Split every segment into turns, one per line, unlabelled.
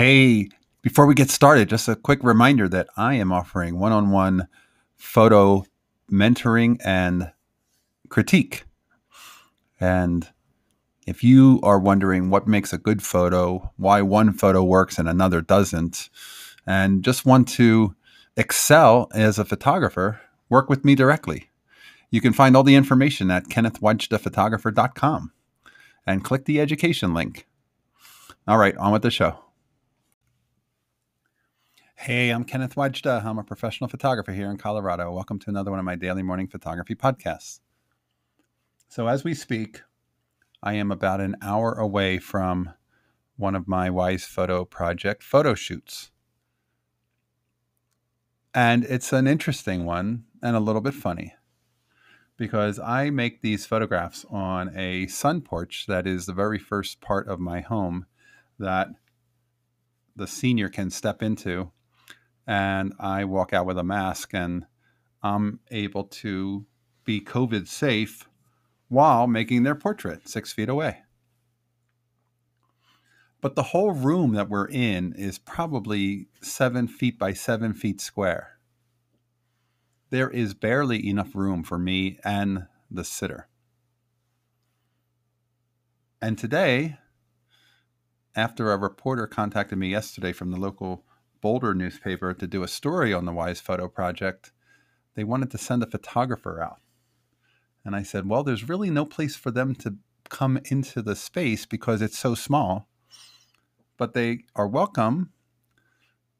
Hey, before we get started, just a quick reminder that I am offering one on one photo mentoring and critique. And if you are wondering what makes a good photo, why one photo works and another doesn't, and just want to excel as a photographer, work with me directly. You can find all the information at kennethwajdaphotographer.com and click the education link. All right, on with the show. Hey, I'm Kenneth Wajda. I'm a professional photographer here in Colorado. Welcome to another one of my daily morning photography podcasts. So, as we speak, I am about an hour away from one of my Wise Photo Project photo shoots. And it's an interesting one and a little bit funny because I make these photographs on a sun porch that is the very first part of my home that the senior can step into and I walk out with a mask and I'm able to be COVID safe while making their portrait six feet away. But the whole room that we're in is probably seven feet by seven feet square. There is barely enough room for me and the sitter. And today, after a reporter contacted me yesterday from the local Boulder newspaper to do a story on the Wise Photo Project, they wanted to send a photographer out. And I said, well, there's really no place for them to come into the space because it's so small. But they are welcome.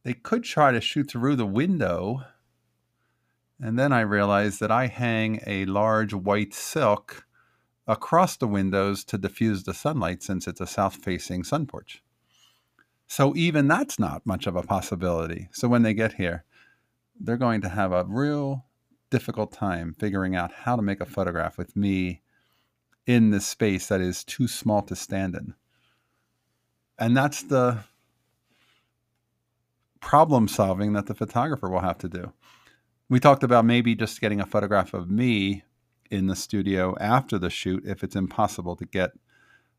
They could try to shoot through the window. And then I realized that I hang a large white silk across the windows to diffuse the sunlight since it's a south facing sun porch. So even that's not much of a possibility. So when they get here, they're going to have a real difficult time figuring out how to make a photograph with me in this space that is too small to stand in. And that's the problem solving that the photographer will have to do. We talked about maybe just getting a photograph of me in the studio after the shoot if it's impossible to get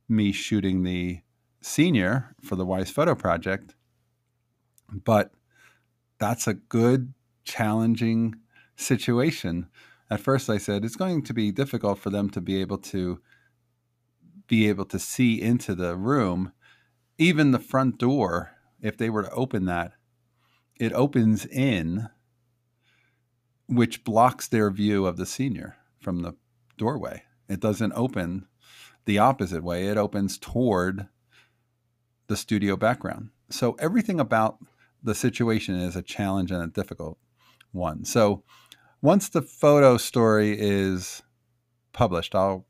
me shooting the senior for the Wise Photo Project, but that's a good, challenging situation. At first, I said it's going to be difficult for them to be able to be able to see into the room, even the front door. If they were to open that, it opens in, which blocks their view of the senior from the doorway. It doesn't open the opposite way. It opens toward the studio background. So everything about the situation is a challenge and a difficult one. So once the photo story is published, I'll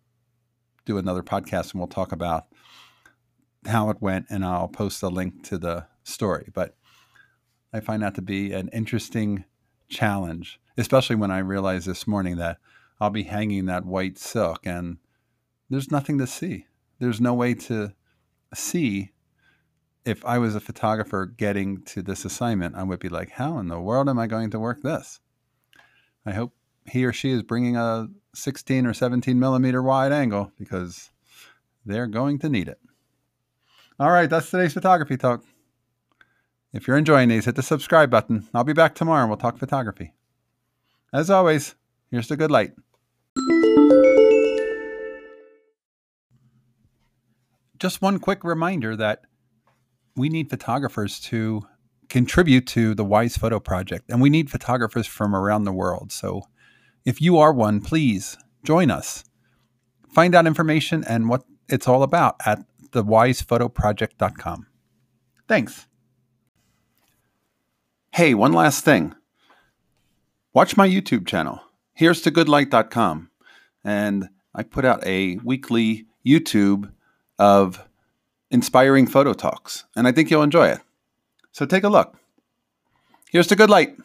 do another podcast and we'll talk about how it went and I'll post a link to the story. But I find that to be an interesting challenge, especially when I realized this morning that I'll be hanging that white silk and there's nothing to see. There's no way to see if I was a photographer getting to this assignment, I would be like, how in the world am I going to work this? I hope he or she is bringing a 16 or 17 millimeter wide angle because they're going to need it. All right, that's today's photography talk. If you're enjoying these, hit the subscribe button. I'll be back tomorrow and we'll talk photography. As always, here's the good light. Just one quick reminder that we need photographers to contribute to the Wise Photo Project, and we need photographers from around the world. So if you are one, please join us. Find out information and what it's all about at thewisephotoproject.com. Thanks. Hey, one last thing. Watch my YouTube channel. Here's to goodlight.com. And I put out a weekly YouTube of inspiring photo talks, and I think you'll enjoy it. So take a look. Here's the good light.